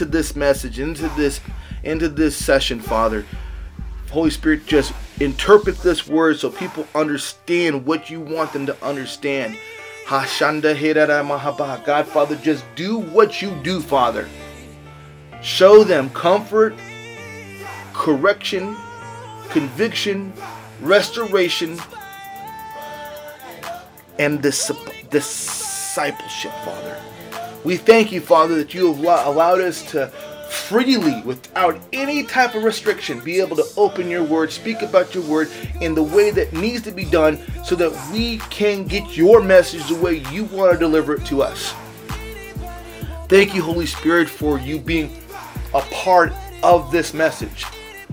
into this message, into this, into this session, Father. Holy Spirit, just interpret this word so people understand what you want them to understand. Hashanda Hirara Mahaba. God, Father, just do what you do, Father. Show them comfort, correction, conviction, restoration, and dis- discipleship, Father. We thank you, Father, that you have allowed us to freely, without any type of restriction, be able to open your word, speak about your word in the way that needs to be done so that we can get your message the way you want to deliver it to us. Thank you, Holy Spirit, for you being a part of this message,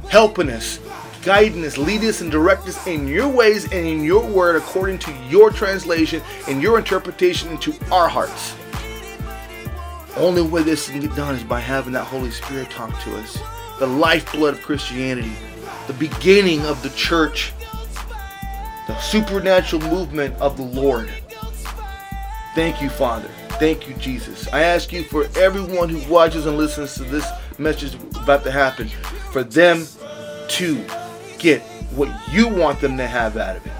helping us, guiding us, leading us, and direct us in your ways and in your word according to your translation and your interpretation into our hearts. Only way this can get done is by having that Holy Spirit talk to us. The lifeblood of Christianity, the beginning of the church, the supernatural movement of the Lord. Thank you, Father. Thank you, Jesus. I ask you for everyone who watches and listens to this message about to happen, for them to get what you want them to have out of it.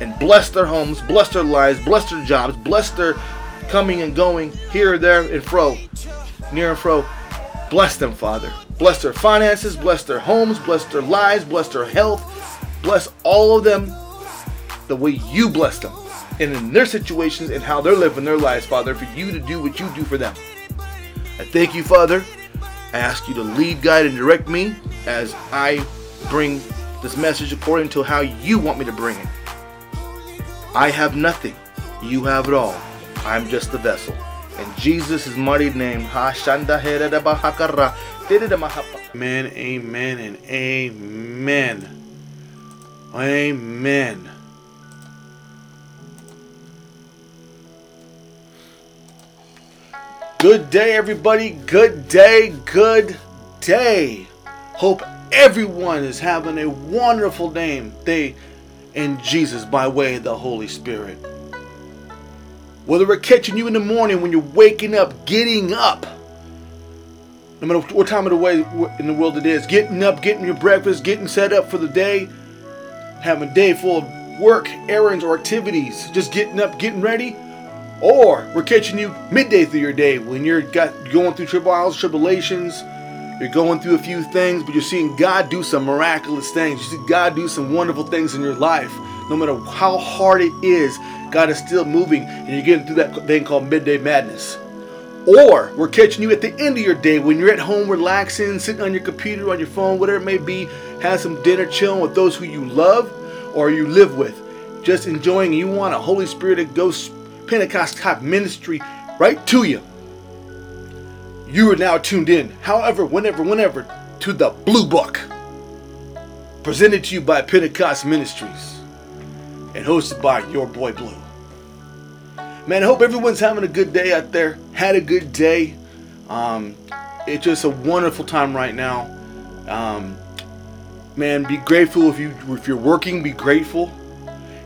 And bless their homes, bless their lives, bless their jobs, bless their coming and going here, there, and fro, near and fro. Bless them, Father. Bless their finances, bless their homes, bless their lives, bless their health. Bless all of them the way you bless them and in their situations and how they're living their lives, Father, for you to do what you do for them. I thank you, Father. I ask you to lead, guide, and direct me as I bring this message according to how you want me to bring it. I have nothing. You have it all. I'm just the vessel. In Jesus' mighty name, Amen, amen, and amen. Amen. Good day, everybody. Good day. Good day. Hope everyone is having a wonderful day, day in Jesus by way of the Holy Spirit. Whether we're catching you in the morning when you're waking up, getting up, no matter what time of the way in the world it is, getting up, getting your breakfast, getting set up for the day, having a day full of work, errands, or activities, just getting up, getting ready, or we're catching you midday through your day when you're got going through trials, tribulations, you're going through a few things, but you're seeing God do some miraculous things. You see God do some wonderful things in your life. No matter how hard it is, God is still moving, and you're getting through that thing called midday madness. Or we're catching you at the end of your day when you're at home relaxing, sitting on your computer, on your phone, whatever it may be, have some dinner, chilling with those who you love or you live with, just enjoying. You want a Holy Spirit to go Pentecost type ministry right to you. You are now tuned in, however, whenever, whenever, to the Blue Book, presented to you by Pentecost Ministries and hosted by your boy Blue. Man, I hope everyone's having a good day out there. Had a good day. Um, it's just a wonderful time right now. Um, man, be grateful if you if you're working. Be grateful.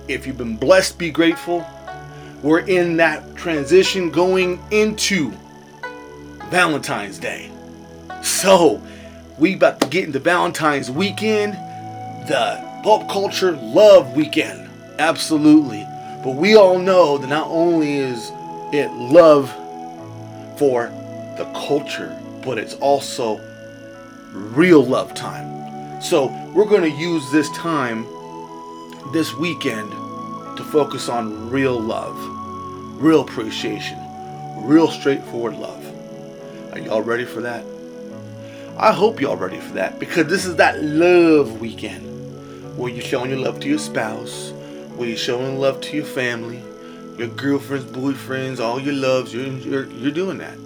If you've been blessed, be grateful. We're in that transition going into Valentine's Day. So, we about to get into Valentine's weekend, the pop culture love weekend. Absolutely. But we all know that not only is it love for the culture, but it's also real love time. So, we're going to use this time this weekend to focus on real love, real appreciation, real straightforward love. Are y'all ready for that? I hope y'all ready for that because this is that love weekend where you're showing your love to your spouse, where you're showing love to your family, your girlfriends, boyfriends, all your loves. You're, you're, you're doing that.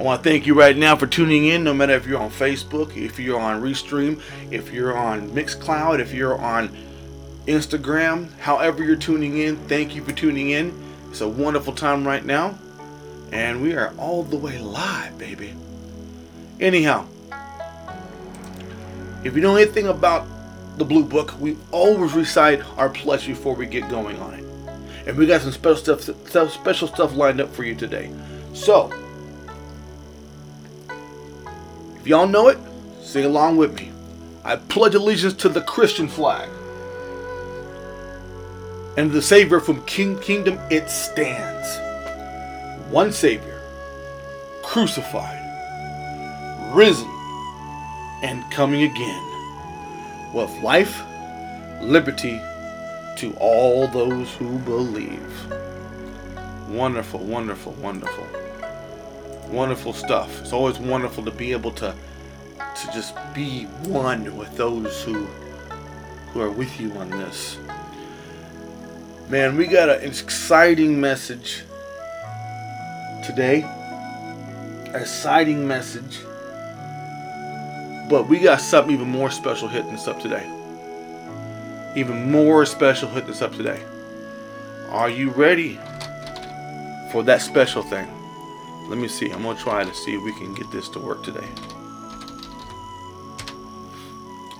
I want to thank you right now for tuning in, no matter if you're on Facebook, if you're on Restream, if you're on Mixcloud, if you're on Instagram, however you're tuning in, thank you for tuning in. It's a wonderful time right now. And we are all the way live, baby. Anyhow, if you know anything about the Blue Book, we always recite our pledge before we get going on it. And we got some special stuff, special stuff lined up for you today. So, if y'all know it, sing along with me. I pledge allegiance to the Christian flag and the Savior from King Kingdom it stands. One Savior, crucified, risen, and coming again, with life, liberty to all those who believe. Wonderful, wonderful, wonderful. Wonderful stuff. It's always wonderful to be able to to just be one with those who who are with you on this. Man, we got an exciting message today. An exciting message. But we got something even more special hitting us up today. Even more special hitting us up today. Are you ready for that special thing? Let me see. I'm going to try to see if we can get this to work today.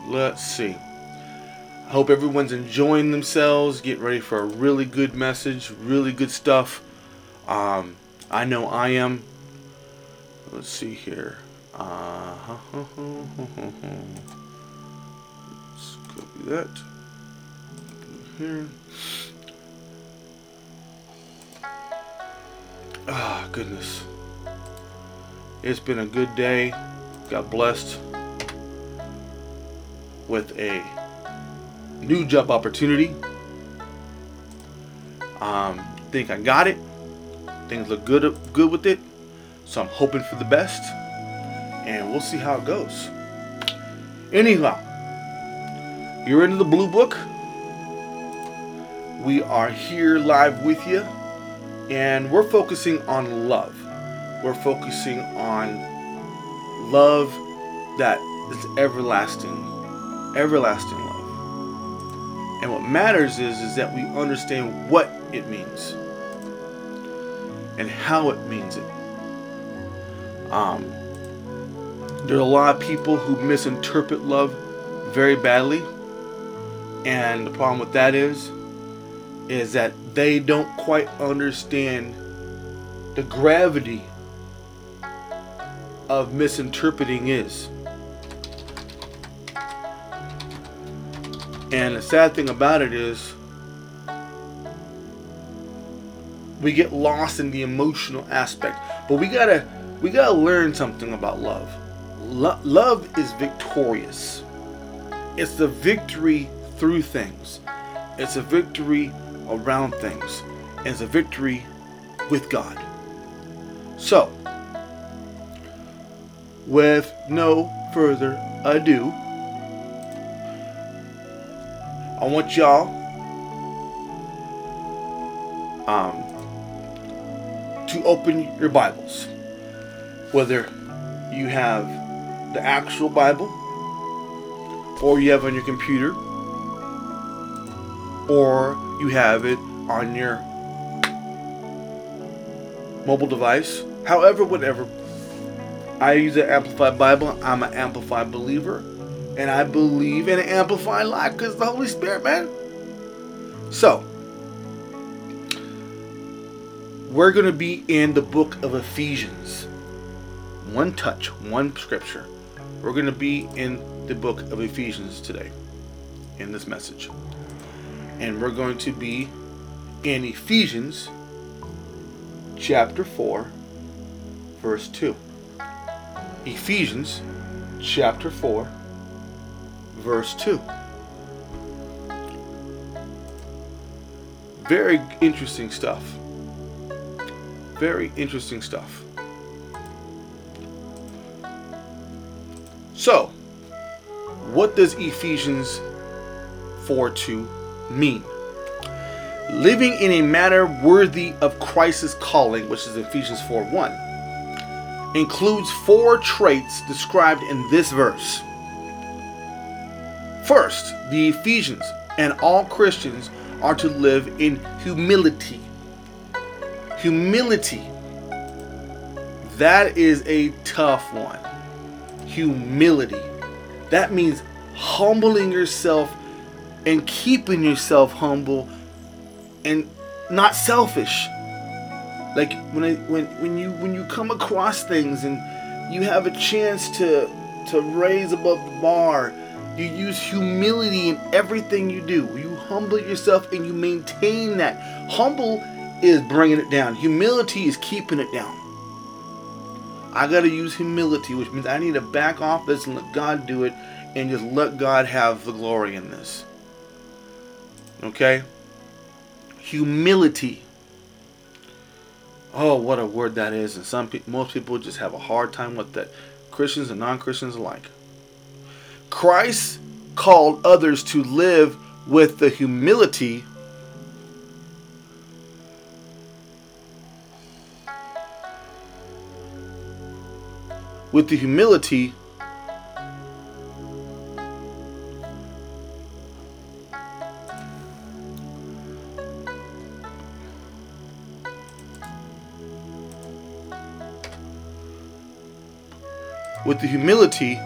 Let's see. I hope everyone's enjoying themselves, getting ready for a really good message, really good stuff. Um, I know I am. Let's see here. Uh, let's copy that. Here. Ah, goodness. It's been a good day. Got blessed with a new job opportunity. Um, think I got it. Things look good good with it. So I'm hoping for the best. And we'll see how it goes. Anyhow, you're into the blue book. We are here live with you. And we're focusing on love. We're focusing on love that is everlasting. Everlasting love. And what matters is, is that we understand what it means and how it means it. Um, there are a lot of people who misinterpret love very badly, and the problem with that is, is that they don't quite understand the gravity of misinterpreting is. And the sad thing about it is, we get lost in the emotional aspect. But we gotta, we gotta learn something about love. Lo- love is victorious. It's the victory through things. It's a victory around things. It's a victory with God. So, with no further ado, I want y'all um, to open your Bibles. Whether you have the actual Bible, or you have on your computer, or you have it on your mobile device. However, whatever. I use an Amplified Bible. I'm an Amplified believer. And I believe in an amplified life because the Holy Spirit, man. So, we're going to be in the book of Ephesians. one touch, one scripture. We're going to be in the book of Ephesians today in this message. And we're going to be in Ephesians chapter 4, verse 2. Ephesians chapter 4, verse 2. Very interesting stuff. Very interesting stuff. So, what does Ephesians 4 2 mean? Living in a manner worthy of Christ's calling, which is Ephesians 4 1, includes four traits described in this verse. First, the Ephesians and all Christians are to live in humility. Humility. That is a tough one. Humility. That means humbling yourself and keeping yourself humble and not selfish. Like when I when when you when you come across things and you have a chance to to raise above the bar, you use humility in everything you do. You humble yourself and you maintain that. Humble is bringing it down. Humility is keeping it down. I got to use humility, which means I need to back off this and let God do it and just let God have the glory in this. Okay? Humility. Oh, what a word that is. And some people, most people just have a hard time with that. Christians and non-Christians alike. Christ called others to live with the humility with the humility with the humility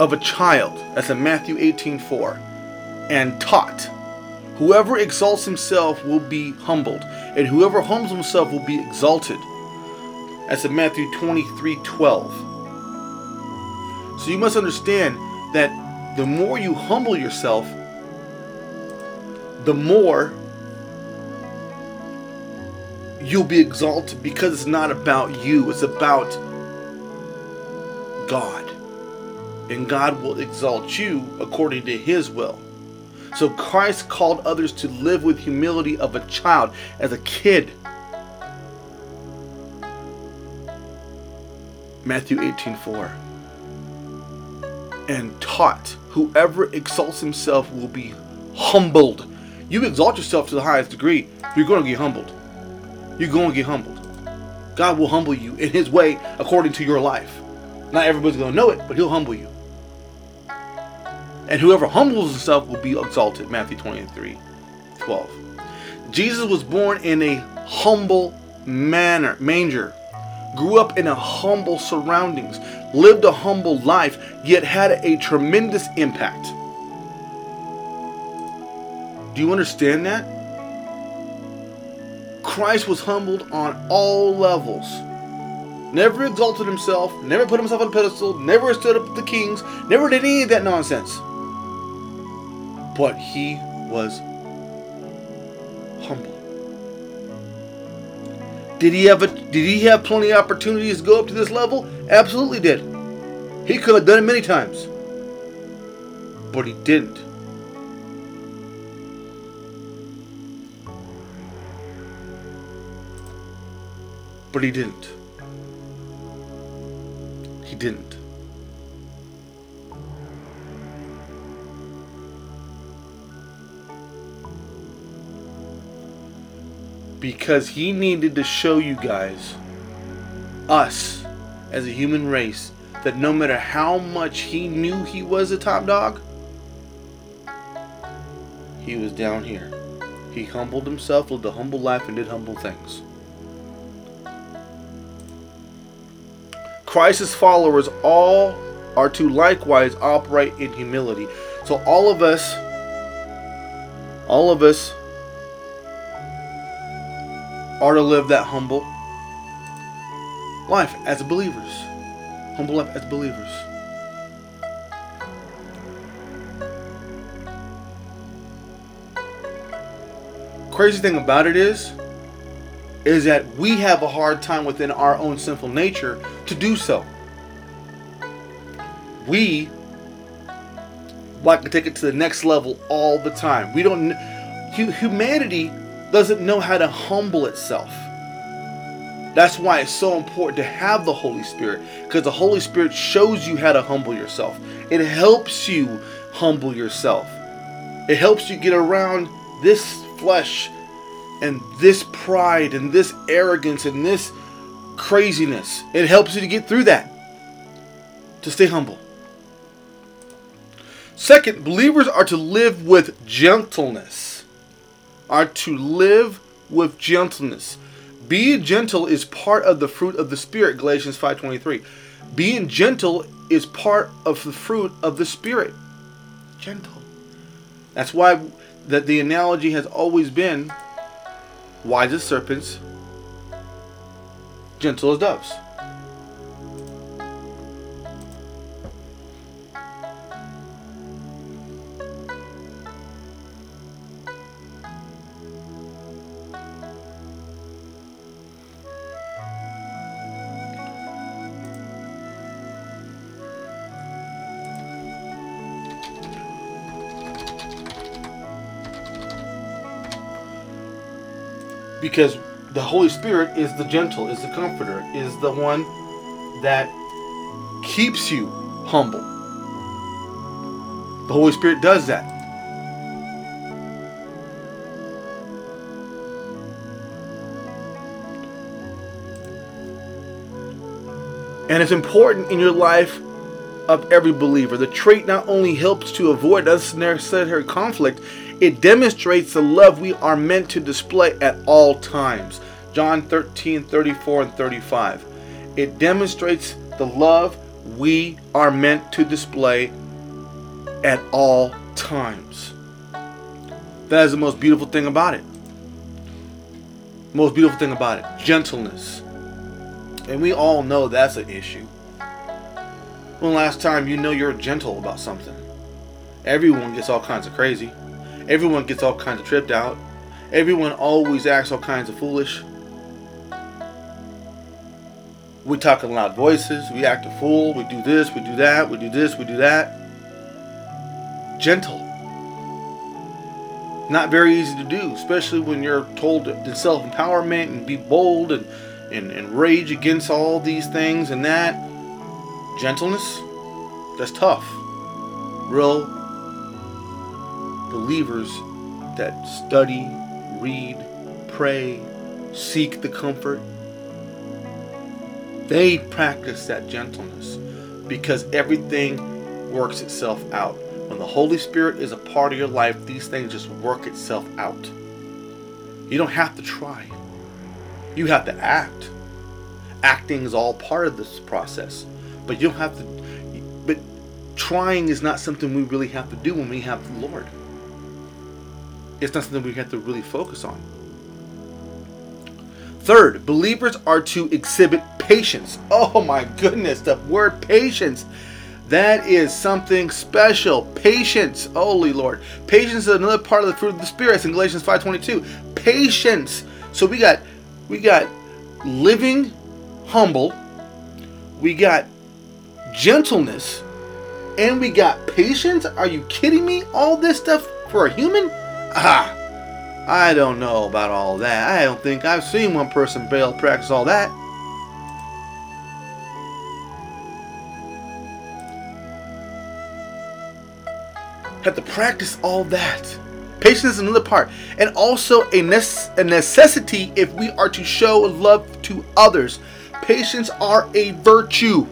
of a child. as in Matthew 18:4. And taught. Whoever exalts himself will be humbled, and whoever humbles himself will be exalted. That's in Matthew 23:12. So you must understand that the more you humble yourself, the more you'll be exalted because it's not about you, it's about God. And God will exalt you according to his will. So Christ called others to live with humility of a child, as a kid. Matthew 18:4. And taught, whoever exalts himself will be humbled. You exalt yourself to the highest degree, you're going to get humbled. You're going to get humbled. God will humble you in his way according to your life. Not everybody's going to know it, but he'll humble you. And whoever humbles himself will be exalted. Matthew 23 12. Jesus was born in a humble manner, manger, grew up in a humble surroundings, lived a humble life, yet had a tremendous impact. Do you understand that? Christ was humbled on all levels. Never exalted himself, never put himself on a pedestal, never stood up to the kings, never did any of that nonsense. But he was humble. Did he have a did he have plenty of opportunities to go up to this level? Absolutely did. He could have done it many times. But he didn't. But he didn't. He didn't. Because he needed to show you guys, us, as a human race, that no matter how much he knew he was a top dog, he was down here. He humbled himself, lived a humble life, and did humble things. Christ's followers all are to likewise operate in humility. So all of us, all of us are to live that humble life as believers. Humble life as believers. Crazy thing about it is, is that we have a hard time within our own sinful nature to do so. We like to take it to the next level all the time. We don't. Humanity doesn't know how to humble itself. That's why it's so important to have the Holy Spirit, because the Holy Spirit shows you how to humble yourself. It helps you humble yourself. It helps you get around this flesh and this pride and this arrogance and this craziness. It helps you to get through that. To stay humble. Second, believers are to live with gentleness. Are to live with gentleness. Being gentle is part of the fruit of the spirit, Galatians 5:23. Being gentle is part of the fruit of the spirit. Gentle. That's why that the analogy has always been wise as serpents, gentle as doves. Because the Holy Spirit is the gentle, is the comforter, is the one that keeps you humble. The Holy Spirit does that. And it's important in your life of every believer. The trait not only helps to avoid unnecessary conflict, it demonstrates the love we are meant to display at all times. John 13, 34, and 35. It demonstrates the love we are meant to display at all times. That is the most beautiful thing about it. Most beautiful thing about it gentleness. And we all know that's an issue. When last time you know you're gentle about something? Everyone gets all kinds of crazy. Everyone gets all kinds of tripped out. Everyone always acts all kinds of foolish. We talk in loud voices. We act a fool. We do this. We do that. We do this. We do that. Gentle. Not very easy to do, especially when you're told to self empowerment and be bold and, and, and rage against all these things and that. Gentleness, that's tough. Real believers that study, read, pray, seek the comfort, they practice that gentleness because everything works itself out. When the Holy Spirit is a part of your life, these things just work itself out. You don't have to try. You have to act. Acting is all part of this process. But you don't have to but trying is not something we really have to do when we have the Lord it's not something we have to really focus on. Third, believers are to exhibit patience. Oh my goodness, the word patience. That is something special. Patience, holy Lord. Patience is another part of the fruit of the Spirit. It's in Galatians 5:22. Patience. So we got we got living humble, we got gentleness, and we got patience. Are you kidding me? All this stuff for a human? Ah, I don't know about all that. I don't think I've seen one person to practice all that. Have to practice all that. Patience is another part, and also a, nece- a necessity if we are to show love to others. Patience are a virtue.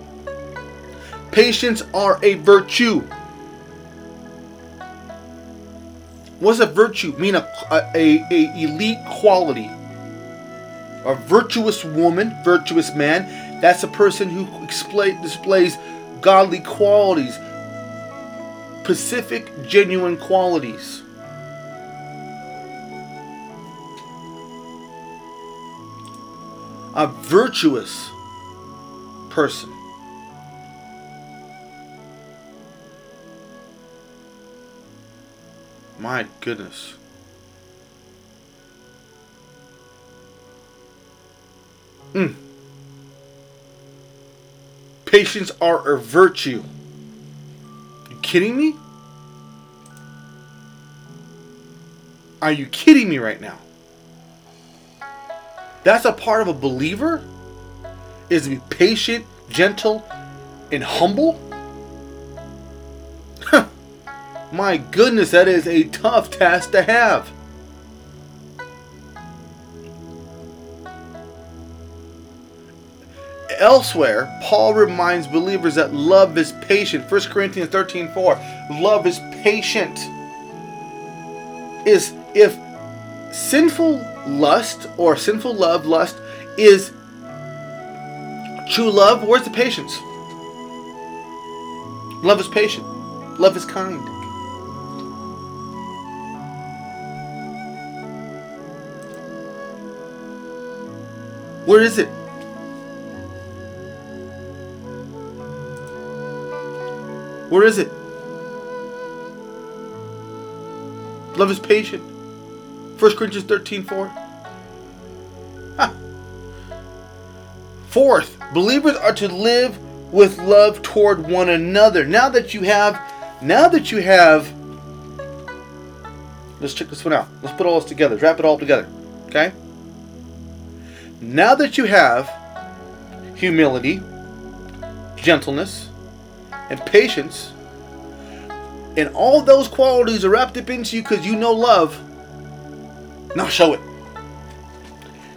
Patience are a virtue. What's a virtue? Mean a, a, a elite quality. A virtuous woman, virtuous man. That's a person who display, displays godly qualities, specific, genuine qualities. a virtuous person. My goodness. Mm. Patience are a virtue. You kidding me? Are you kidding me right now? That's a part of a believer? Is to be patient, gentle, and humble? My goodness, that is a tough task to have. Elsewhere, Paul reminds believers that love is patient. 1 Corinthians 13 4. Love is patient. Is if sinful lust or sinful love, lust, is true love, where's the patience? Love is patient. Love is kind. Where is it? Where is it? Love is patient. 1 Corinthians 13 4. Huh. Fourth, believers are to live with love toward one another. Now that you have, now that you have, let's check this one out. Let's put all this together, wrap it all together. Okay? Now that you have humility, gentleness, and patience, and all those qualities are wrapped up into you because you know love, now show it.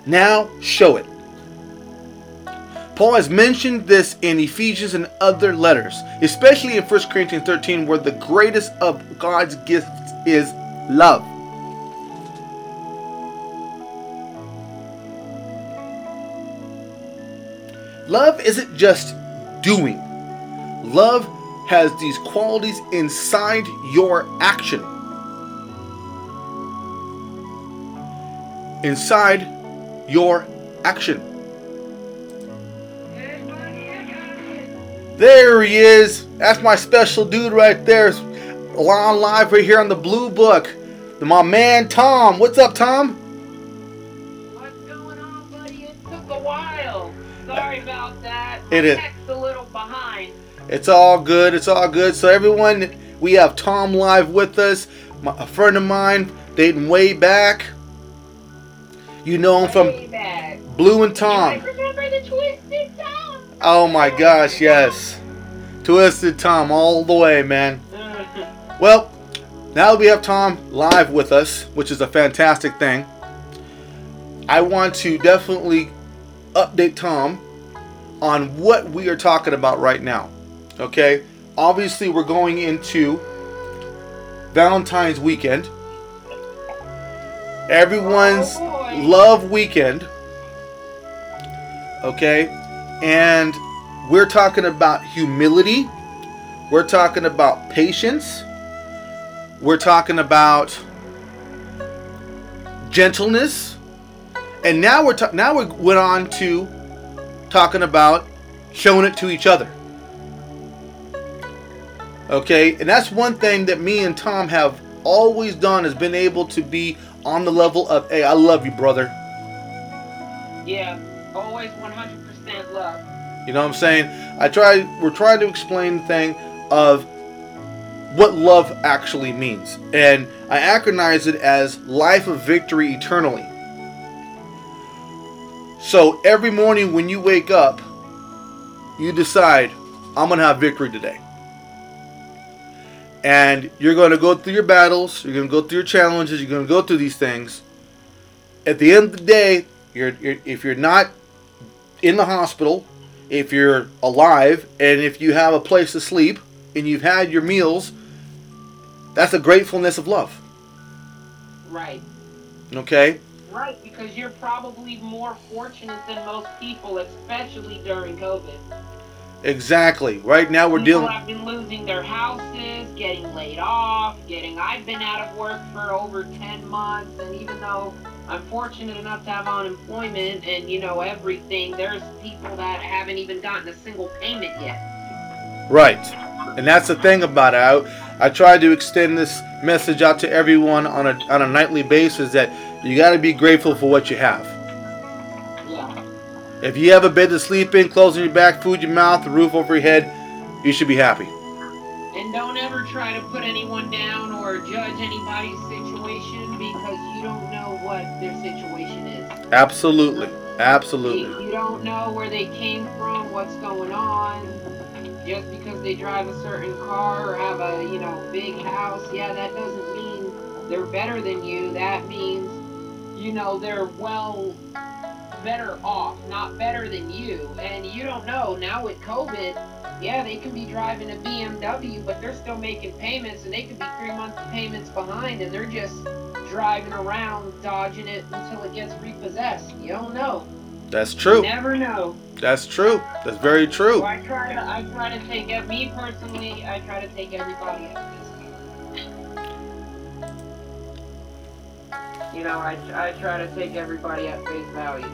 Now show it. Paul has mentioned this in Ephesians and other letters, especially in 1 Corinthians 13, where the greatest of God's gifts is love. Love isn't just doing, love has these qualities inside your action. Inside your action. There he is. That's my special dude right there. On live right here on the Blue Book. My man Tom. What's up, Tom? What's going on, buddy? It took a while. Sorry about that. My is- a little behind. It's all good. It's all good. So everyone, we have Tom live with us. My, a friend of mine, dating way back. You know him from back. Blue and Tom. remember the Twisted Tom? Oh my gosh, yes. Twisted Tom all the way, man. Well, now that we have Tom live with us, which is a fantastic thing, I want to definitely update Tom on what we are talking about right now. Okay? Obviously, we're going into Valentine's weekend. Everyone's Oh, love weekend. Okay? And we're talking about humility. We're talking about patience. We're talking about gentleness. And now we're ta- now we went on to talking about showing it to each other. Okay? And that's one thing that me and Tom have always done has been able to be on the level of, "Hey, I love you, brother." yeah, always 100% love. You know what I'm saying? I try we're trying to explain the thing of what love actually means. And I acronize it as life of victory eternally. So every morning when you wake up, you decide, I'm going to have victory today. And you're going to go through your battles, you're going to go through your challenges, you're going to go through these things. At the end of the day, you're, you're if you're not in the hospital, if you're alive, and if you have a place to sleep, and you've had your meals, that's a gratefulness of love. Right. Okay? Right, because you're probably more fortunate than most people, especially during COVID. Exactly. Right now we're People dealing. People have been losing their houses, getting laid off, getting. I've been out of work for over 10 months, and even though I'm fortunate enough to have unemployment and you know everything. There's people that haven't even gotten a single payment yet. Right. And that's the thing about it. I, I try to extend this message out to everyone on a, on a nightly basis that you got to be grateful for what you have. Yeah. If you have a bed to sleep in, clothes on your back, food in your mouth, a roof over your head, you should be happy. And don't ever try to put anyone down or judge anybody's situation because you don't know what their situation is. Absolutely. Absolutely. you don't know where they came from, what's going on. Just because they drive a certain car or have a, you know, big house, yeah, that doesn't mean they're better than you. That means, you know, they're well better off, not better than you. And you don't know. Now with COVID, yeah, they can be driving a BMW, but they're still making payments, and they could be three months payments behind, and they're just driving around dodging it until it gets repossessed. You don't know. That's You true. never know. That's true. That's very true. So I try to, I try to take it. Me personally, I try to take everybody at You know, I, I try to take everybody at face value.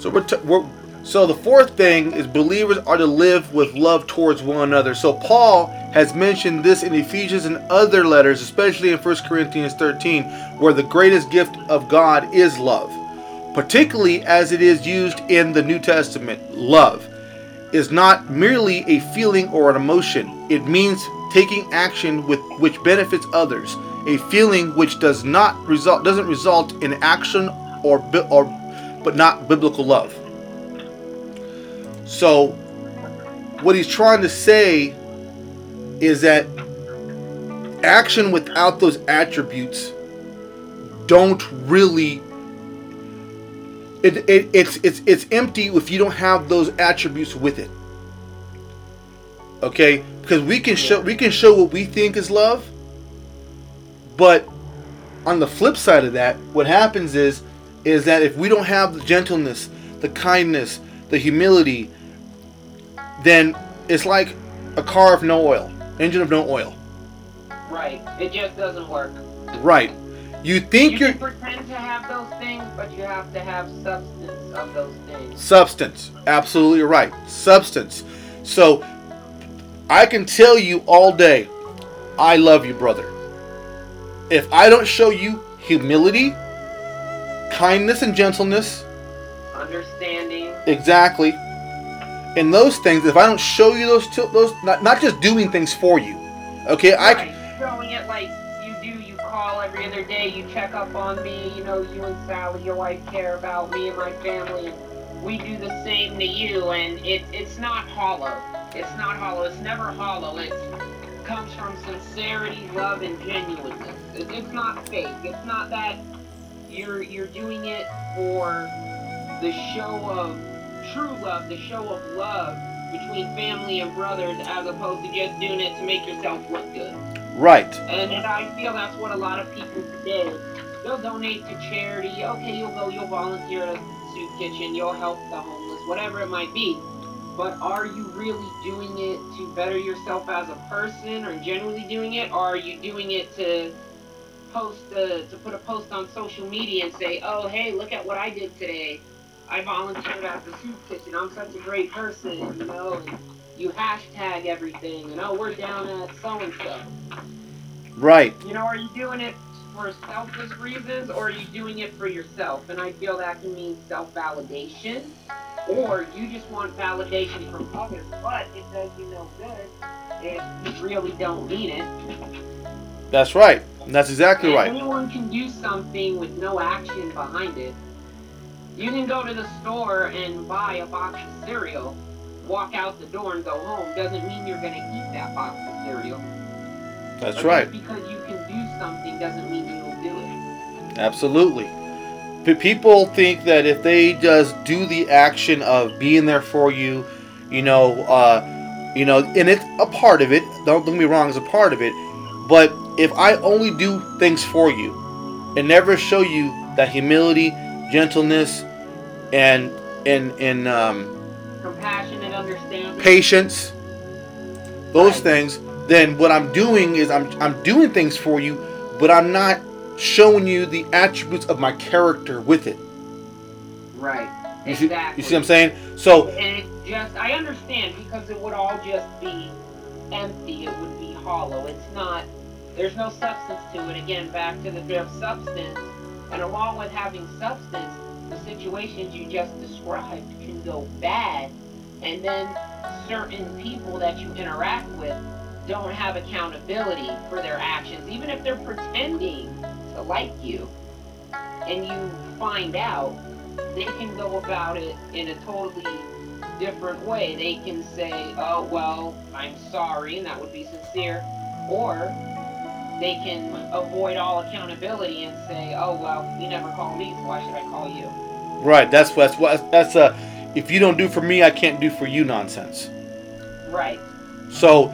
So we're, t- we're so the fourth thing is believers are to live with love towards one another. So Paul has mentioned this in Ephesians and other letters, especially in 1 Corinthians 13, where the greatest gift of God is love. Particularly as it is used in the New Testament, love is not merely a feeling or an emotion. It means taking action with which benefits others. A feeling which does not result doesn't result in action or or but not biblical love. So, what he's trying to say is that action without those attributes don't really. It, it, it's it's it's empty if you don't have those attributes with it. Okay, because we can show we can show what we think is love, but on the flip side of that, what happens is is that if we don't have the gentleness, the kindness, the humility, then it's like a car of no oil, engine of no oil. Right. It just doesn't work. Right. You think You you're can pretend to have those things, but you have to have substance of those things. substance. Absolutely right. Substance. So I can tell you all day, I love you, brother. If I don't show you humility, kindness, and gentleness, Understanding. exactly, and those things, if I don't show you those, two, those not, not just doing things for you, okay, I right. Showing it like you do. You call every other day. You check up on me. You know, you and Sally, your wife, care about me and my family. We do the same to you, and it, it's not hollow. It's not hollow. It's never hollow. It comes from sincerity, love, and genuineness. It, it's not fake. It's not that you're you're doing it for the show of true love, the show of love between family and brothers, as opposed to just doing it to make yourself look good. right, And, and I feel that's what a lot of people today, they'll donate to charity. Okay, you'll go, you'll volunteer at a soup kitchen, you'll help the homeless, whatever it might be. But are you really doing it to better yourself as a person, or genuinely doing it, or are you doing it to post a, to put a post on social media and say, oh hey, look at what I did today. I volunteered at the soup kitchen. I'm such a great person, you know. And you hashtag everything, and oh, we're down at so and so. right, You know, are you doing it for selfish reasons or are you doing it for yourself? And I feel that can mean self validation or you just want validation from others, but it does you no good if you really don't mean it. That's right. That's exactly And right. Anyone can do something with no action behind it. You can go to the store and buy a box of cereal, walk out the door and go home. Doesn't mean you're gonna eat that box of cereal. That's But right. Just because you can do something doesn't mean you will do it. Absolutely. People think that if they just do the action of being there for you, you know, uh, you know, and it's a part of it. Don't, don't get me wrong, it's a part of it. But if I only do things for you and never show you that humility, gentleness, and and and um, Compassionate, understanding. patience, those Right. things, then what I'm doing is I'm I'm doing things for you, but I'm not showing you the attributes of my character with it. Right. You see, exactly. you see what I'm saying? So, And it just, I understand because it would all just be empty. It would be hollow. It's not, there's no substance to it. Again, back to the there's substance. And along with having substance, the situations you just described can go bad. And then certain people that you interact with don't have accountability for their actions, even if they're pretending to like you. And you find out they can go about it in a totally different way. They can say, oh, well, I'm sorry, and that would be sincere. Or they can avoid all accountability and say, oh, well, you never call me, so why should I call you? right, that's that's what that's a if you don't do for me, I can't do for you nonsense. Right. So,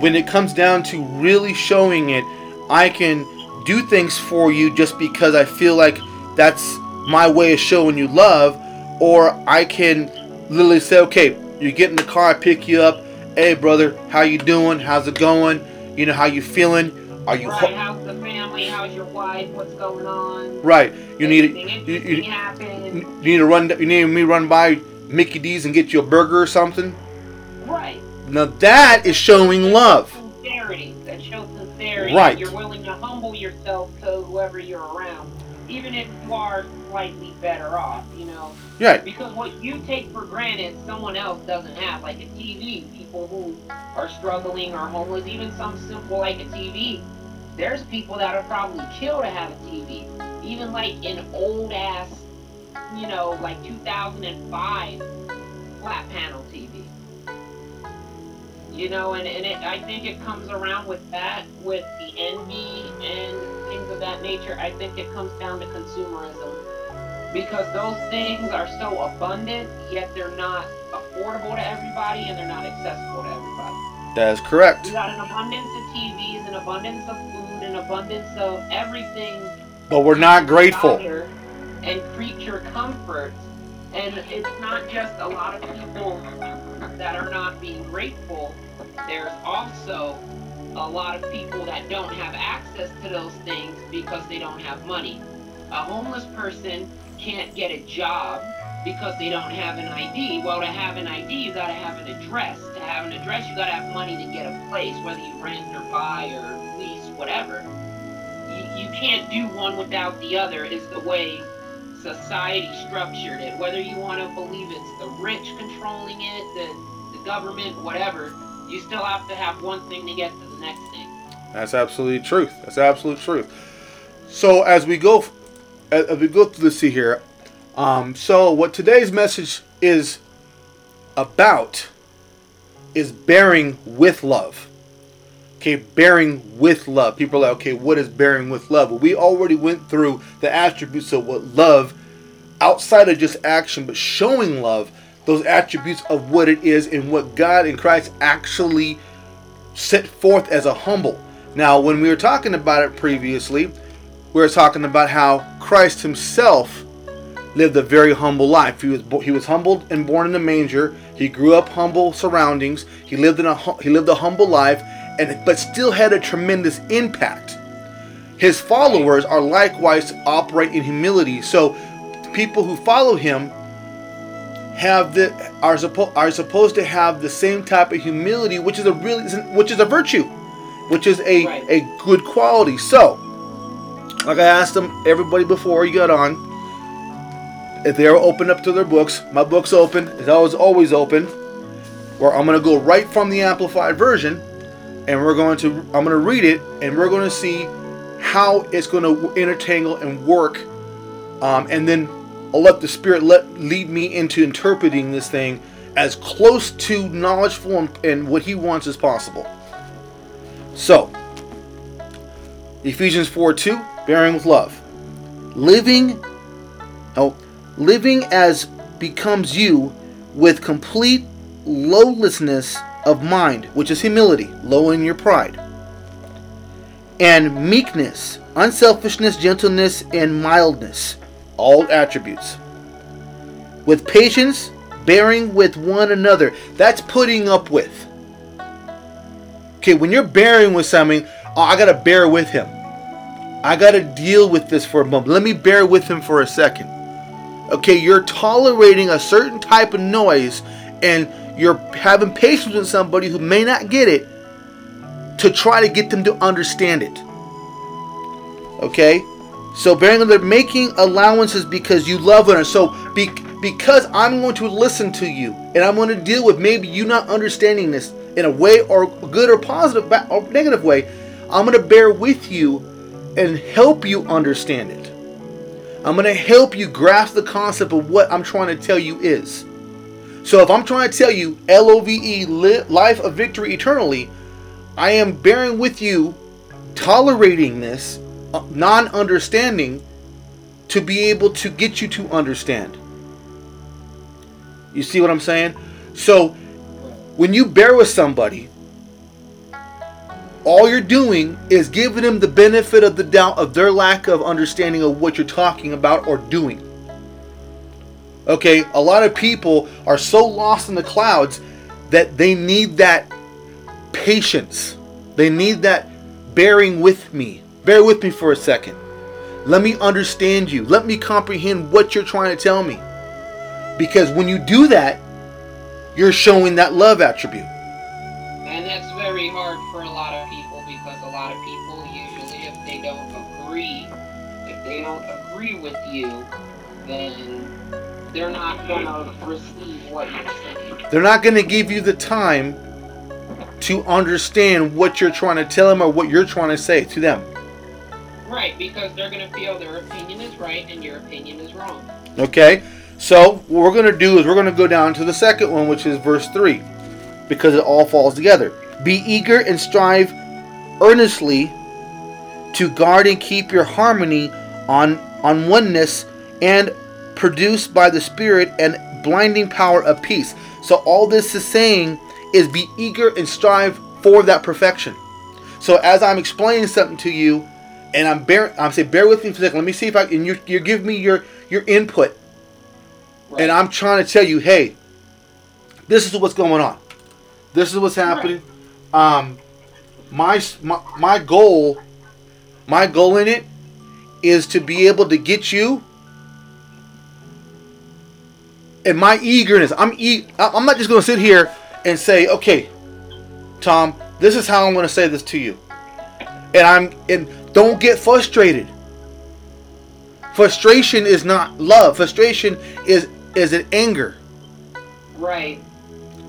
when it comes down to really showing it, I can do things for you just because I feel like that's my way of showing you love, or I can literally say, okay, you get in the car, I pick you up. Hey, brother, how you doing? How's it going? You know how you feeling? Are you Right, ho- how's the family? How's your wife? What's going on? right? You need Anything you, you, happen? you need to run. You need me run by Mickey D's and get you a burger or something. Right. Now that is showing love. Sincerity. That shows sincerity. Right. You're willing to humble yourself to whoever you're around, even if you are slightly better off. You know. Right. Because what you take for granted, someone else doesn't have. Like a TV, people who are struggling or homeless, even some simple like a TV. There's people that are probably kill to have a TV. Even like an old ass, you know, like 2005 flat panel TV. You know, and, and it, I think it comes around with that, with the envy and things of that nature. I think it comes down to consumerism because those things are so abundant, yet they're not affordable to everybody and they're not accessible to everybody. That is correct. We got an abundance of TVs, an abundance of food, abundance of everything. But we're not grateful. And creature comforts. And it's not just a lot of people that are not being grateful. There's also a lot of people that don't have access to those things because they don't have money. A homeless person can't get a job because they don't have an ID. Well, to have an ID, you gotta have an address. To have an address, you gotta have money to get a place, whether you rent or buy or lease, whatever. You, you can't do one without the other, is the way society structured it. Whether you want to believe it's the rich controlling it, the, the government, whatever, you still have to have one thing to get to the next thing. That's absolutely truth. That's absolute truth. So as we go, as we go through this here, um, so what today's message is about is bearing with love. Okay, bearing with love. People are like, okay, what is bearing with love? Well, we already went through the attributes of what love, outside of just action, but showing love, those attributes of what it is and what God and Christ actually set forth as a humble. Now, when we were talking about it previously, we were talking about how Christ Himself lived a very humble life. He was he was humbled and born in a manger. He grew up humble surroundings. He lived in a he lived a humble life, and but still had a tremendous impact. His followers are likewise to operate in humility. So, people who follow him have the are supposed are supposed to have the same type of humility, which is a really which is a virtue, which is a Right. a good quality. So, like I asked them everybody before you got on, if they are open up to their books, my book's open. It's always always open. Or I'm gonna go right from the amplified version, and we're going to I'm gonna read it, and we're going to see how it's going to intertangle and work, um, and then I'll let the Spirit let lead me into interpreting this thing as close to knowledgeful and, and what He wants as possible. So, Ephesians 4 2, bearing with love. Living, oh, living as becomes you with complete lowlessness of mind, which is humility, low in your pride, and meekness, unselfishness, gentleness, and mildness, all attributes. With patience, bearing with one another. That's putting up with. Okay, when you're bearing with something, oh, I gotta bear with him. I got to deal with this for a moment. Let me bear with him for a second. Okay, you're tolerating a certain type of noise and you're having patience with somebody who may not get it to try to get them to understand it. Okay? So bearing they're making allowances because you love her. So be, because I'm going to listen to you and I'm going to deal with maybe you not understanding this in a way or good or positive or negative way, I'm going to bear with you and help you understand it. I'm going to help you grasp the concept of what I'm trying to tell you is. So if I'm trying to tell you L O V E life of victory eternally, I am bearing with you, tolerating this uh, non understanding to be able to get you to understand. You see what I'm saying? So when you bear with somebody, all you're doing is giving them the benefit of the doubt of their lack of understanding of what you're talking about or doing. Okay, a lot of people are so lost in the clouds that they need that patience. They need that bearing with me. Bear with me for a second. Let me understand you. Let me comprehend what you're trying to tell me. Because when you do that, you're showing that love attribute. And that's very hard for a lot of people because a lot of people usually, if they don't agree, if they don't agree with you, then they're not gonna receive what you're saying. They're not going to give you the time to understand what you're trying to tell them or what you're trying to say to them. Right, because they're gonna feel their opinion is right and your opinion is wrong. Okay? So, what we're going to do is we're going to go down to the second one, which is verse 3, because it all falls together. Be eager and strive earnestly to guard and keep your harmony on, on oneness and produced by the Spirit and blinding power of peace. So, all this is saying is be eager and strive for that perfection. So, as I'm explaining something to you, and I'm bear, I'm saying, bear with me for a second. Let me see if I can. You you give me your your input, Right. and I'm trying to tell you, hey, this is what's going on. This is what's happening. Um, my, s- my my goal, my goal in it, is to be able to get you. And my eagerness, I'm e- I'm not just going to sit here and say, okay, Tom, this is how I'm going to say this to you, and I'm and don't get frustrated. Frustration is not love. Frustration is is an anger. Right.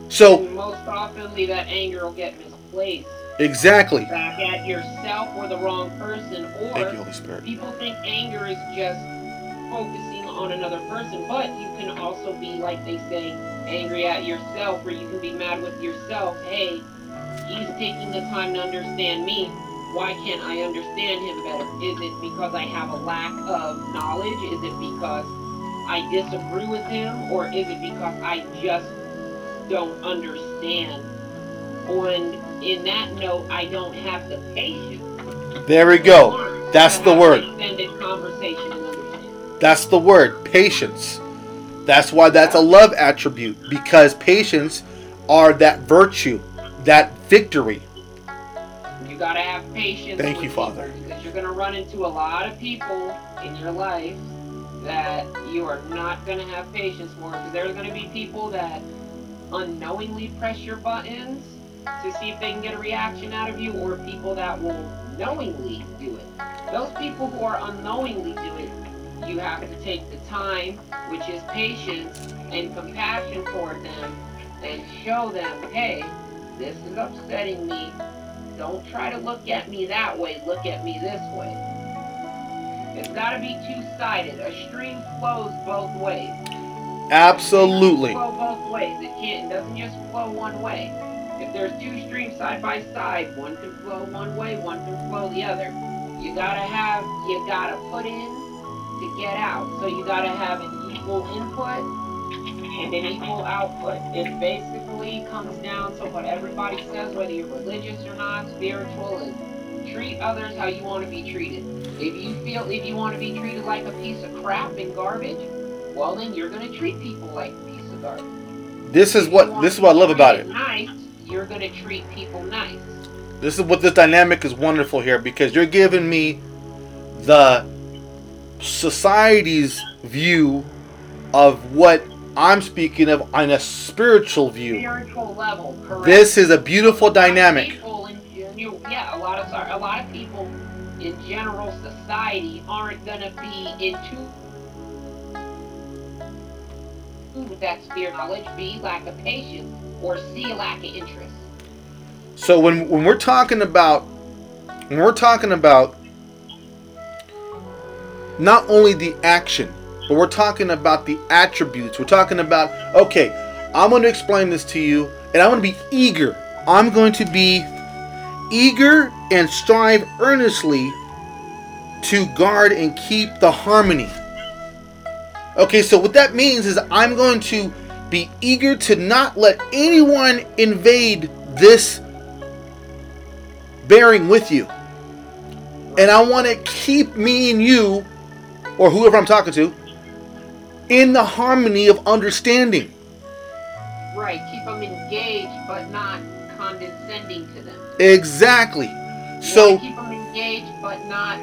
So And most oftenly that anger will get misplaced exactly. back at yourself or the wrong person or Thank you, Holy Spirit. people think anger is just focusing on another person, but you can also be, like they say, angry at yourself, or you can be mad with yourself. Hey, he's taking the time to understand me. Why can't I understand him better? Is it because I have a lack of knowledge? Is it because I disagree with him? Or is it because I just don't understand? And in that note, I don't have the patience. There we go. That's the word. That's the word. Patience. That's why that's a love attribute because patience are that virtue, that victory. You gotta have patience. Thank you, Father. Because you're gonna run into a lot of people in your life that you are not gonna have patience for. Because there's gonna be people that unknowingly press your buttons to see if they can get a reaction out of you, or people that will knowingly do it. Those people who are unknowingly do it, you have to take the time, which is patience and compassion for them, and show them, hey, this is upsetting me. Don't try to look at me that way. Look at me this way. It's got to be two-sided. A stream flows both ways. Absolutely. Flow both ways. It can't. It doesn't just flow one way. If there's two streams side by side, one can flow one way, one can flow the other. You gotta have. You gotta put in to get out. So you gotta have an equal input and an equal output. It basically comes down to what everybody says, whether you're religious or not, spiritual, is treat others how you want to be treated. If you feel if you want to be treated like a piece of crap and garbage, well then you're gonna treat people like a piece of garbage. This is If what this is what I love about it. Nice, you're gonna treat people nice. This is what this dynamic is wonderful here because you're giving me the society's view of what I'm speaking of on a spiritual view. Spiritual level, correct. This is a beautiful A lot of dynamic. people in- yeah, a lot of sorry, a lot of people in general society aren't gonna be in tune with that spirit knowledge, B lack of patience, or C lack of interest. So when when we're talking about when we're talking about not only the action, but we're talking about the attributes. We're talking about okay, I'm going to explain this to you and I'm going to be eager. I'm going to be eager and strive earnestly to guard and keep the harmony. Okay, so what that means is I'm going to be eager to not let anyone invade this bearing with you. And I want to keep me and you, or whoever I'm talking to, in the harmony of understanding. Right, keep them engaged, but not condescending to them. Exactly. You So, keep them engaged, but not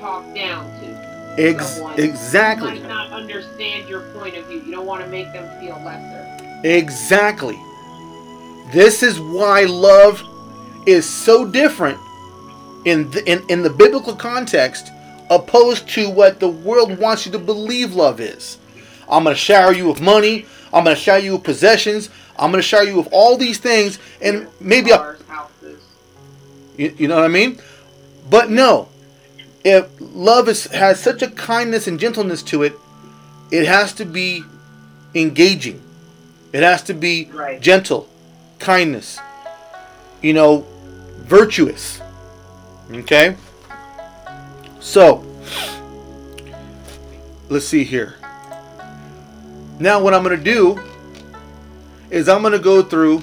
talk down to. ex- someone exactly. who might not understand your point of view. You don't want to make them feel lesser. Exactly. This is why love is so different in the, in, in the biblical context opposed to what the world wants you to believe love is. I'm going to shower you with money. I'm going to shower you with possessions. I'm going to shower you with all these things and maybe a, you, you know what I mean? But no, if love is has such a kindness and gentleness to it, it has to be engaging. It has to be Right. gentle, kindness. You know, virtuous. Okay? So, let's see here. Now what I'm going to do is I'm going to go through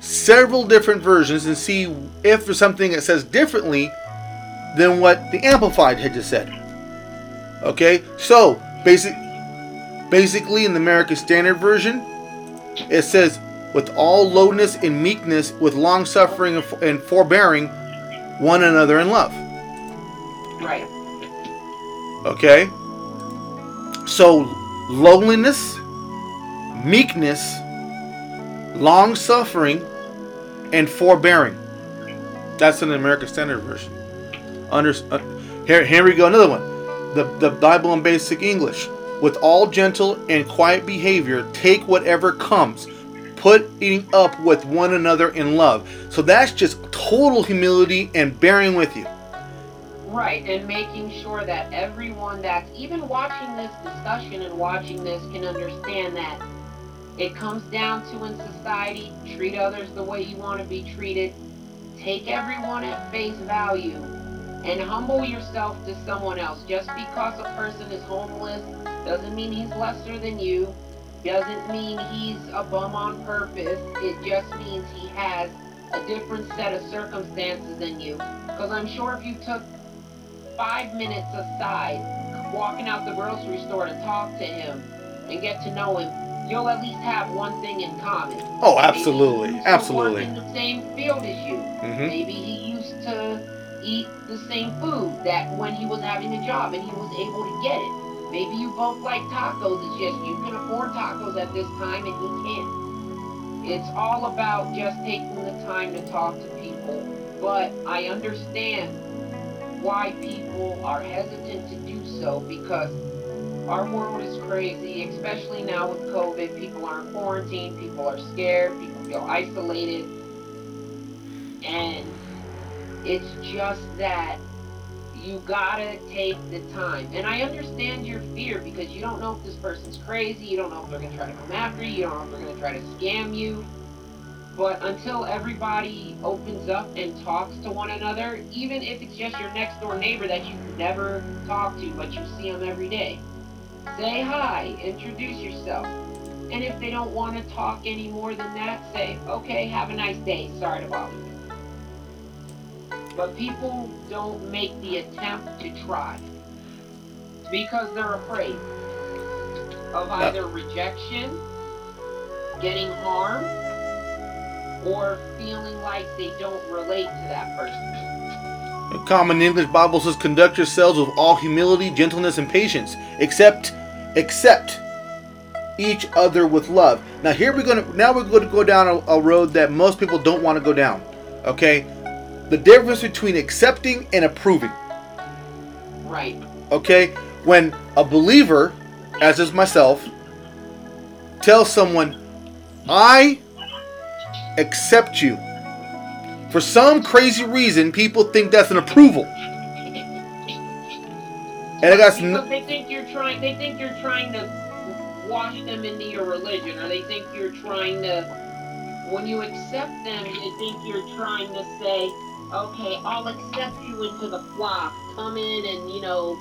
several different versions and see if there's something that says differently than what the Amplified had just said. Okay, so basic, basically in the American Standard Version, it says, "With all lowness and meekness, with long suffering and forbearing, one another in love." Right. Okay, so lowliness, meekness, long suffering, and forbearing. That's in the American Standard Version. Under, uh, here, here we go. Another one. The, the Bible in Basic English. With all gentle and quiet behavior, take whatever comes, putting up with one another in love. So that's just total humility and bearing with you. Right, and making sure that everyone that's even watching this discussion and watching this can understand that it comes down to in society, treat others the way you want to be treated, take everyone at face value, and humble yourself to someone else. Just because a person is homeless doesn't mean he's lesser than you, doesn't mean he's a bum on purpose. It just means he has a different set of circumstances than you. Because I'm sure if you took five minutes aside, walking out the grocery store to talk to him and get to know him, you'll at least have one thing in common. Oh, absolutely, he used to absolutely. in the same field as you. hmm Maybe he used to eat the same food that when he was having a job and he was able to get it. Maybe you both like tacos, it's just you can afford tacos at this time and he can't. It's all about just taking the time to talk to people. But I understand why people are hesitant to do so because our world is crazy, especially now with COVID. People are in quarantine, people are scared, people feel isolated. And it's just that you gotta take the time. And I understand your fear because you don't know if this person's crazy, you don't know if they're gonna try to come after you, you don't know if they're gonna try to scam you. But until everybody opens up and talks to one another, even if it's just your next door neighbor that you never talk to but you see them every day, say hi, introduce yourself. And if they don't want to talk any more than that, say, okay, have a nice day, sorry to bother you. But people don't make the attempt to try because they're afraid of either rejection, getting harmed, or feeling like they don't relate to that person. A common English Bible says, "Conduct yourselves with all humility, gentleness, and patience, except, accept each other with love." Now here we're gonna now we're going to go down a, a road that most people don't want to go down. Okay, the difference between accepting and approving. Right. Okay, when a believer, as is myself, tells someone, "I accept you." For some crazy reason, people think that's an approval. And I got they think you're trying. They think you're trying to wash them into your religion, or they think you're trying to. When you accept them, they think you're trying to say, "Okay, I'll accept you into the flock. Come in, and you know,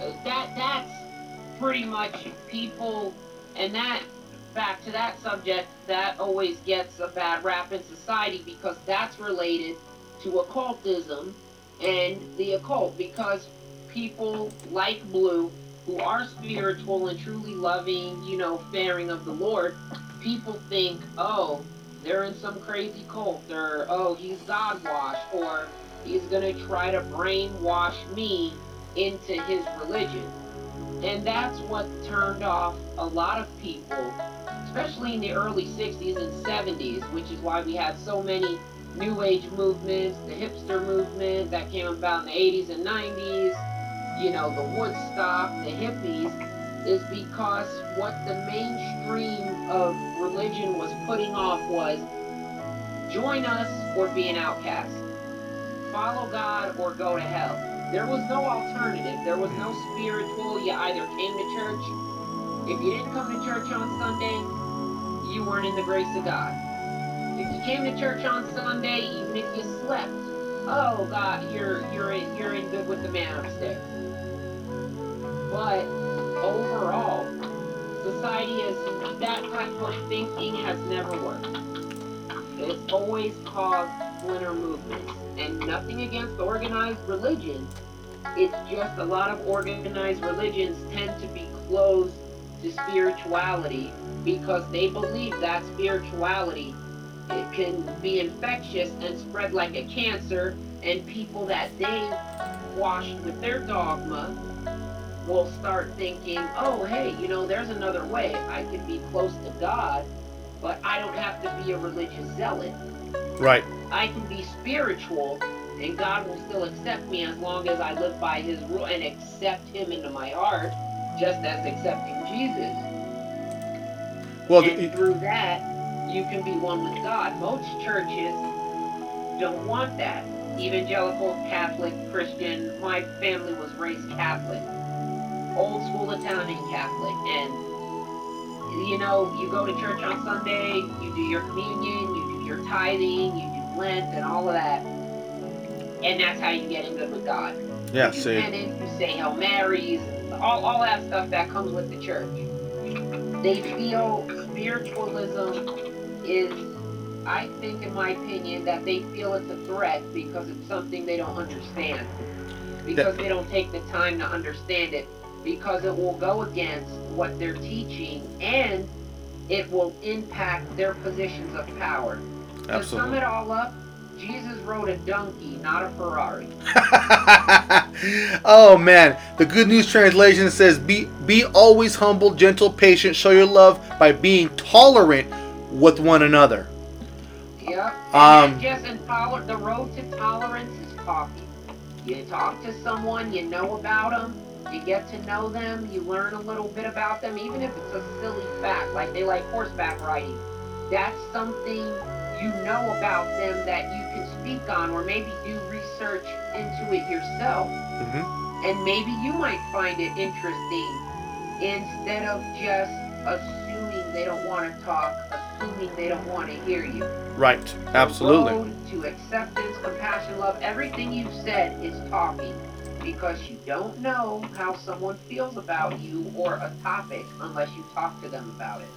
uh, that that's pretty much people." And that back to that subject, that always gets a bad rap in society because that's related to occultism and the occult because people like Blue, who are spiritual and truly loving, you know, faring of the Lord, people think, oh, they're in some crazy cult, or oh, he's God washed, or he's gonna try to brainwash me into his religion. And that's what turned off a lot of people, especially in the early 60s and 70s, which is why we had so many New Age movements, the hipster movement that came about in the 80s and 90s, you know, the Woodstock, the hippies, is because what the mainstream of religion was putting off was join us or be an outcast, follow God or go to hell. There was no alternative. There was no spiritual. You either came to church. If you didn't come to church on Sunday, you weren't in the grace of God. If you came to church on Sunday, even if you slept, oh God, you're you're in, you're in good with the man upstairs. But overall, society has that type of thinking has never worked. It's always caused splinter movements, and nothing against organized religion. It's just a lot of organized religions tend to be closed to spirituality because they believe that spirituality it can be infectious and spread like a cancer, and people that they washed with their dogma will start thinking, oh, hey, you know, there's another way. I can be close to God, but I don't have to be a religious zealot. right. I can be spiritual, and God will still accept me as long as I live by His rule and accept Him into my heart, just as accepting Jesus. Well, and through that, you can be one with God. Most churches don't want that. Evangelical, Catholic, Christian. My family was raised Catholic, old school Italian Catholic, and you know, you go to church on Sunday, you do your communion, you do your tithing, you do Lent, and all of that, and that's how you get in good with God. yeah, you see. penance, you say Hail Marys, all, all that stuff that comes with the church. They feel spiritualism is, I think, in my opinion, that they feel it's a threat because it's something they don't understand. Because they don't take the time to understand it. Because it will go against what they're teaching and it will impact their positions of power. To sum it all up, Jesus rode a donkey, not a Ferrari. oh man, the Good News translation says, "Be be always humble, gentle, patient. Show your love by being tolerant with one another." Yeah. Um, And just intoler- the road to tolerance is talking. You talk to someone, you know about them, you get to know them, you learn a little bit about them, even if it's a silly fact, like they like horseback riding. That's something you know about them that you can speak on, or maybe do research into it yourself, hmm and maybe you might find it interesting instead of just assuming they don't want to talk, assuming they don't want to hear you. Right. Absolutely. to acceptance, compassion, love, everything you've said is talking because you don't know how someone feels about you or a topic unless you talk to them about it.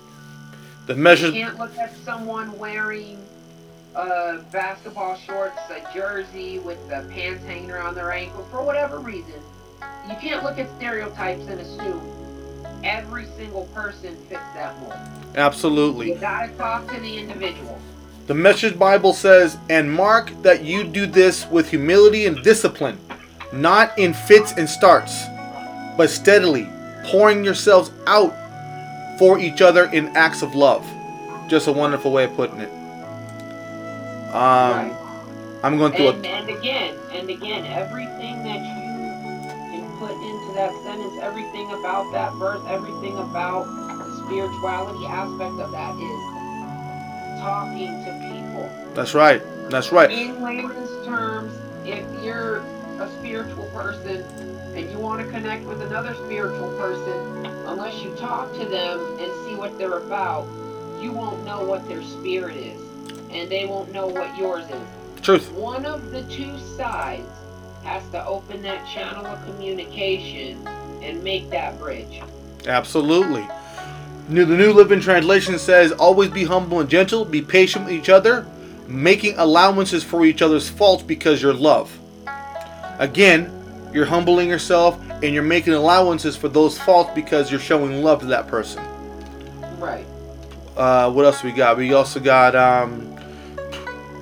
The You can't look at someone wearing uh, basketball shorts, a jersey with the pants hanging around their ankles for whatever reason. You can't look at stereotypes and assume every single person fits that mold. Absolutely. You gotta talk to the individual. The Message Bible says, And mark that you do this with humility and discipline, not in fits and starts, but steadily, pouring yourselves out for each other in acts of love. Just a wonderful way of putting it. Um, Right. I'm going through And, a. and again, and again, everything that you can put into that sentence, everything about that verse, everything about the spirituality aspect of that is talking to people. That's right. That's right. In layman's terms, if you're a spiritual person and you want to connect with another spiritual person, unless you talk to them and see what they're about, you won't know what their spirit is. And they won't know what yours is. Truth. One of the two sides has to open that channel of communication and make that bridge. Absolutely. New, the New Living Translation says, Always be humble and gentle, be patient with each other, making allowances for each other's faults because you're love. Again, you're humbling yourself and you're making allowances for those faults because you're showing love to that person. Right. Uh, what else we got? We also got um,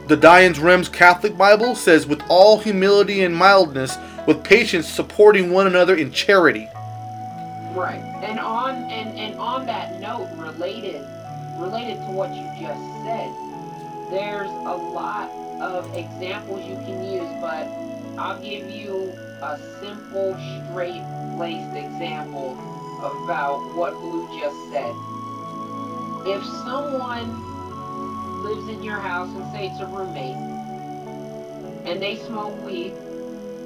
the Douay-Rheims Catholic Bible says, With all humility and mildness, with patience, supporting one another in charity. Right. And on and, and on that note, related related to what you just said, there's a lot of examples you can use, but I'll give you a simple, straight laced example about what Blue just said. If someone lives in your house and say it's a roommate and they smoke weed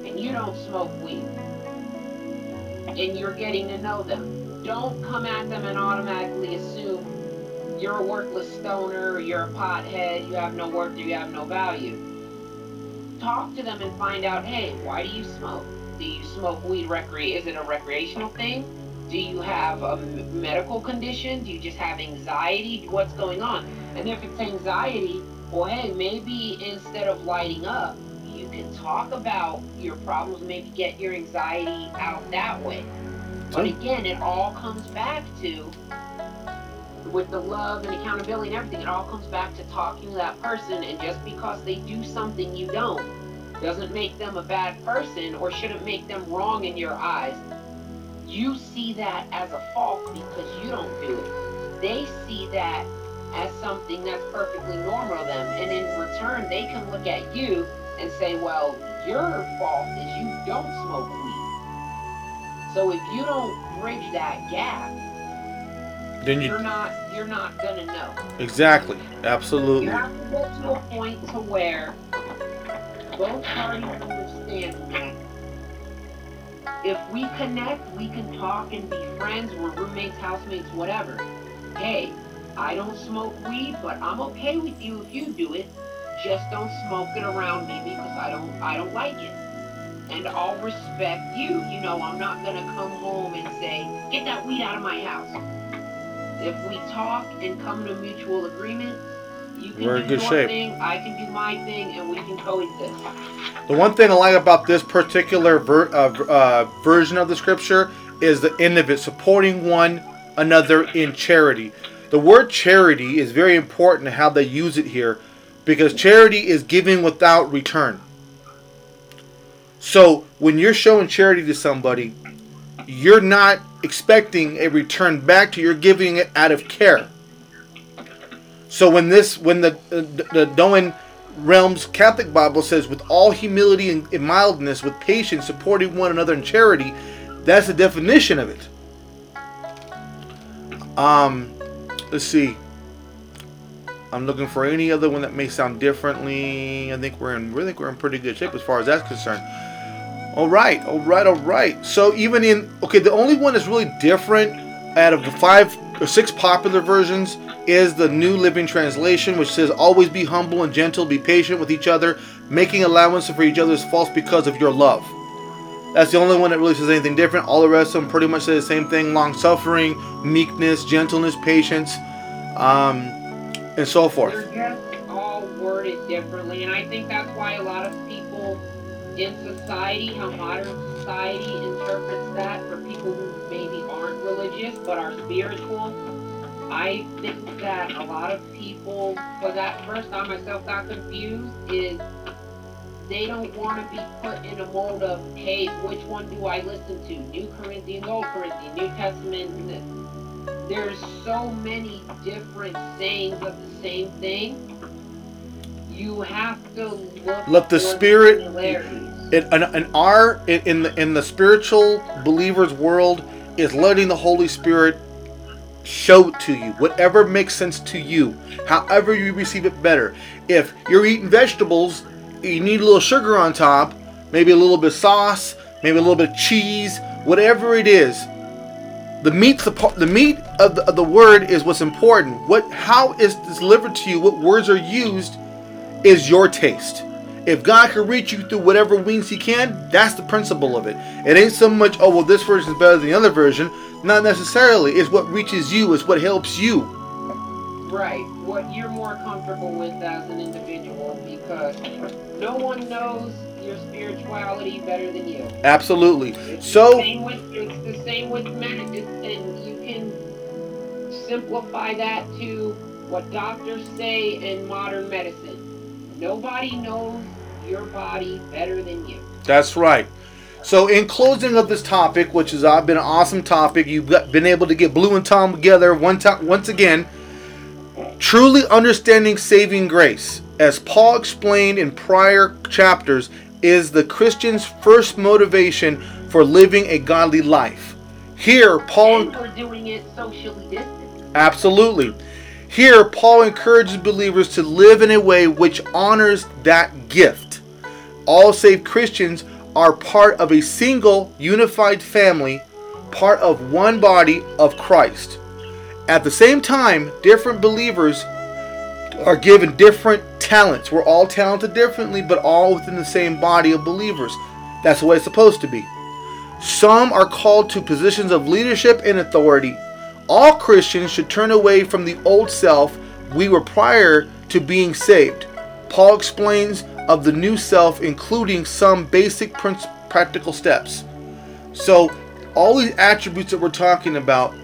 and you don't smoke weed and you're getting to know them. Don't come at them and automatically assume you're a worthless stoner, you're a pothead, you have no worth, or you have no value. Talk to them and find out, hey, why do you smoke? Do you smoke weed recre? Is it a recreational thing? Do you have a m- medical condition? Do you just have anxiety? What's going on? And if it's anxiety, well, hey, maybe instead of lighting up, you can talk about your problems, maybe get your anxiety out that way. But again, it all comes back to, with the love and accountability and everything, it all comes back to talking to that person. And just because they do something you don't, doesn't make them a bad person or shouldn't make them wrong in your eyes. You see that as a fault because you don't do it. They see that as something that's perfectly normal to them. And in return, they can look at you and say, well, your fault is you don't smoke weed. So if you don't bridge that gap, Then you're not you're not gonna know. Exactly. Absolutely. You have to get to a point to where both parties understand if we connect, we can talk and be friends, we're roommates, housemates, whatever. Hey, I don't smoke weed, but I'm okay with you if you do it. Just don't smoke it around me because I don't I don't like it. And I'll respect you. You know, I'm not gonna come home and say, get that weed out of my house. If we talk and come to mutual agreement, you can We're in do good your shape. thing, I can do my thing, and we can coexist. The one thing I like about this particular ver- uh, uh, version of the scripture is the end of it, supporting one another in charity. The word charity is very important in how they use it here because charity is giving without return. So when you're showing charity to somebody, you're not expecting a return back to you, you're giving it out of care. So when this, when the uh, the, Doan Realms Catholic Bible says, with all humility and, mildness, with patience, supporting one another in charity, that's the definition of it. Um, let's see. I'm looking for any other one that may sound differently. I think we're in, I think we're in pretty good shape as far as that's concerned. All right, all right, all right. So even in okay, the only one that's really different out of the five or six popular versions is the New Living Translation, which says, "Always be humble and gentle, be patient with each other, making allowance for each other's faults because of your love." That's the only one that really says anything different. All the rest of them pretty much say the same thing: long suffering, meekness, gentleness, patience, um, and so forth. They're just all worded differently, and I think that's why a lot of people in society, how modern society interprets that for people who maybe aren't religious but are spiritual, I think that a lot of people, for that first I myself got confused, is they don't want to be put in a mold of, hey, which one do I listen to? New Corinthians, Old Corinthians, New Testament. There's so many different sayings of the same thing. You have to look Let the Spirit- in, in, in our in, in the in the spiritual believers world is letting the Holy Spirit show to you whatever makes sense to you however you receive it better. If you're eating vegetables you need a little sugar on top maybe a little bit of sauce maybe a little bit of cheese whatever it is. The meat's the the meat of the, of the word is what's important. What how is delivered to you? What words are used is your taste if God can reach you through whatever means He can, that's the principle of it. It ain't so much, oh, well, this version is better than the other version. Not necessarily. It's what reaches you, it's what helps you. Right, what you're more comfortable with as an individual because no one knows your spirituality better than you. Absolutely. It's So- the same with it's the same with men, it's, and you can simplify that to what doctors say in modern medicine. Nobody knows your body better than you. That's right. So, in closing of this topic, which has uh, been an awesome topic, you've been able to get Blue and Tom together one time, once again. Truly understanding saving grace, as Paul explained in prior chapters, is the Christian's first motivation for living a godly life. Here, Paul And we're doing it socially distant. Absolutely. Here, Paul encourages believers to live in a way which honors that gift. All saved Christians are part of a single, unified family, part of one body of Christ. At the same time, different believers are given different talents. We're all talented differently, but all within the same body of believers. That's the way it's supposed to be. Some are called to positions of leadership and authority. All Christians should turn away from the old self we were prior to being saved. Paul explains of the new self, including some basic practical steps. So, all these attributes that we're talking about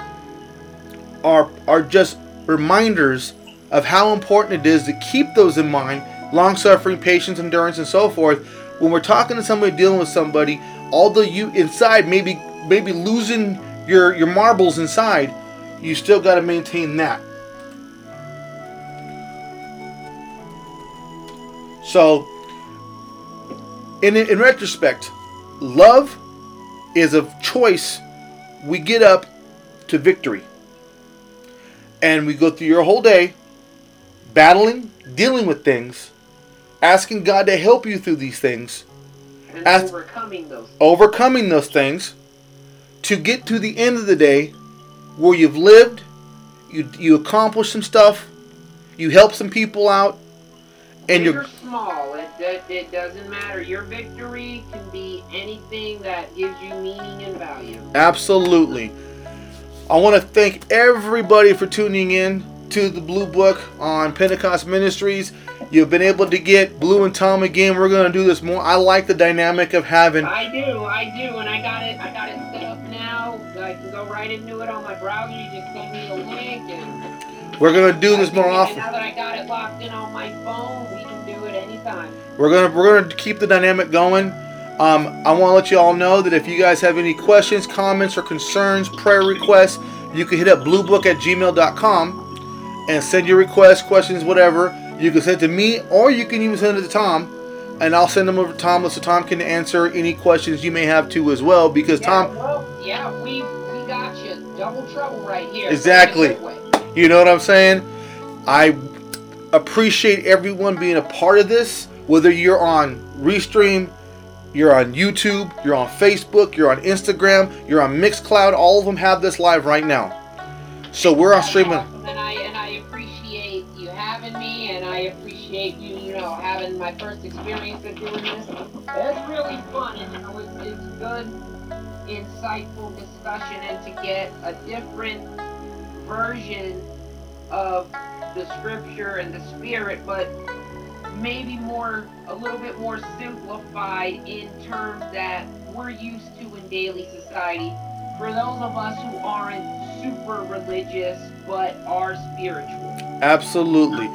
are, are just reminders of how important it is to keep those in mind long suffering, patience, endurance, and so forth. When we're talking to somebody, dealing with somebody, although you inside maybe maybe losing your your marbles inside, you still got to maintain that. So, in in retrospect, love is a choice. We get up to victory, and we go through your whole day battling, dealing with things, asking God to help you through these things, And As- overcoming those. overcoming those things, to get to the end of the day where you've lived, you you accomplished some stuff, you helped some people out, and Big you're small, it, it, it doesn't matter. Your victory can be anything that gives you meaning and value. Absolutely. I want to thank everybody for tuning in to the Blue Book on Pentecost Ministries. You've been able to get Blue and Tom again. We're going to do this more. I like the dynamic of having. I do, I do, and I got it. I got it set up now. I can go right into it on my browser. You just send me the link, and We're going to do this more often. Now that I got it locked in on my phone, we can do it anytime. We're gonna we're gonna keep the dynamic going. Um, I want to let you all know that if you guys have any questions, comments, or concerns, prayer requests, you can hit up bluebook at gmail.com and send your requests, questions, whatever. You can send it to me, or you can even send it to Tom, and I'll send them over to Tom so Tom can answer any questions you may have too as well. Because Yeah, Tom, well, yeah, we we got you. Double trouble right here. Exactly. In a good way. You know what I'm saying? I appreciate everyone being a part of this, whether you're on Restream, you're on YouTube, you're on Facebook, you're on Instagram, you're on Mixcloud. All of them have this live right now. So we're on streaming. And I and I having my first experience of doing this. It's really fun, and you know, it's, it's good, insightful discussion, and to get a different version of the scripture and the spirit, but maybe more, a little bit more simplified in terms that we're used to in daily society. For those of us who aren't super religious, but are spiritual. Absolutely.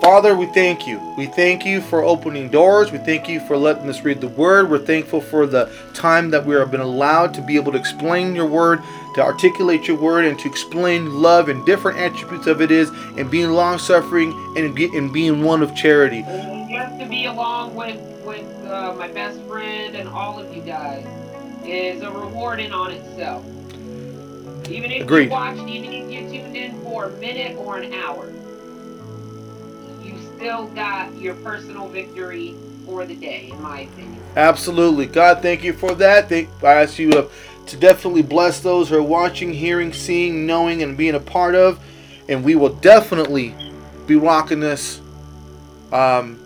Father, we thank you. We thank you for opening doors. We thank you for letting us read the word. We're thankful for the time that we have been allowed to be able to explain your word, to articulate your word, and to explain love and different attributes of it is, and being long suffering and, and being one of charity. Just to be along with with uh, my best friend and all of you guys is a reward in on itself. Even if Agreed. you watched, even if you tuned in for a minute or an hour, still got your personal victory for the day, in my opinion. Absolutely. God, thank you for that. Thank, I ask you to, to definitely bless those who are watching, hearing, seeing, knowing, and being a part of. And we will definitely be rocking this um,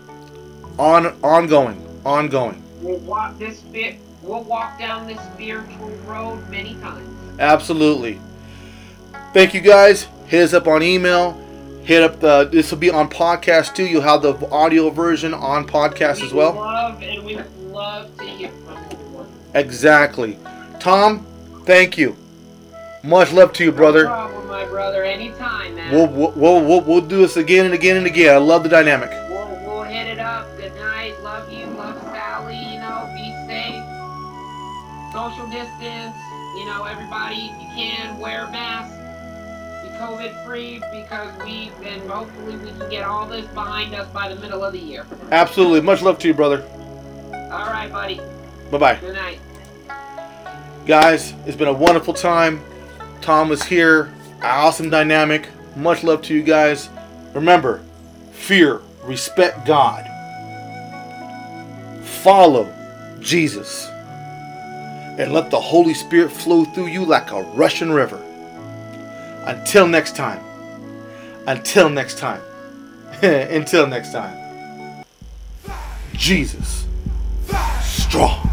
on ongoing. Ongoing. We'll walk this bit. We'll walk down this spiritual road many times. Absolutely. Thank you guys. Hit us up on email. Hit up the. This will be on podcast too. You'll have the audio version on podcast we as well. Love and we love to hear. Exactly. Tom, thank you. Much love to you, brother. No problem, my brother. Anytime, man. We'll, we'll, we'll, we'll, we'll do this again and again and again. I love the dynamic. We'll, we'll hit it up. Good night. Love you. Love Sally. You know, be safe. Social distance. You know, everybody, if you can, wear a mask. COVID free because we, and hopefully we can get all this behind us by the middle of the year. Absolutely. Much love to you, brother. All right, buddy. Bye bye. Good night. Guys, it's been a wonderful time. Tom was here. Awesome dynamic. Much love to you guys. Remember, fear, respect God. Follow Jesus. And let the Holy Spirit flow through you like a rushing river. Until next time. Until next time. Until next time. Jesus. Strong.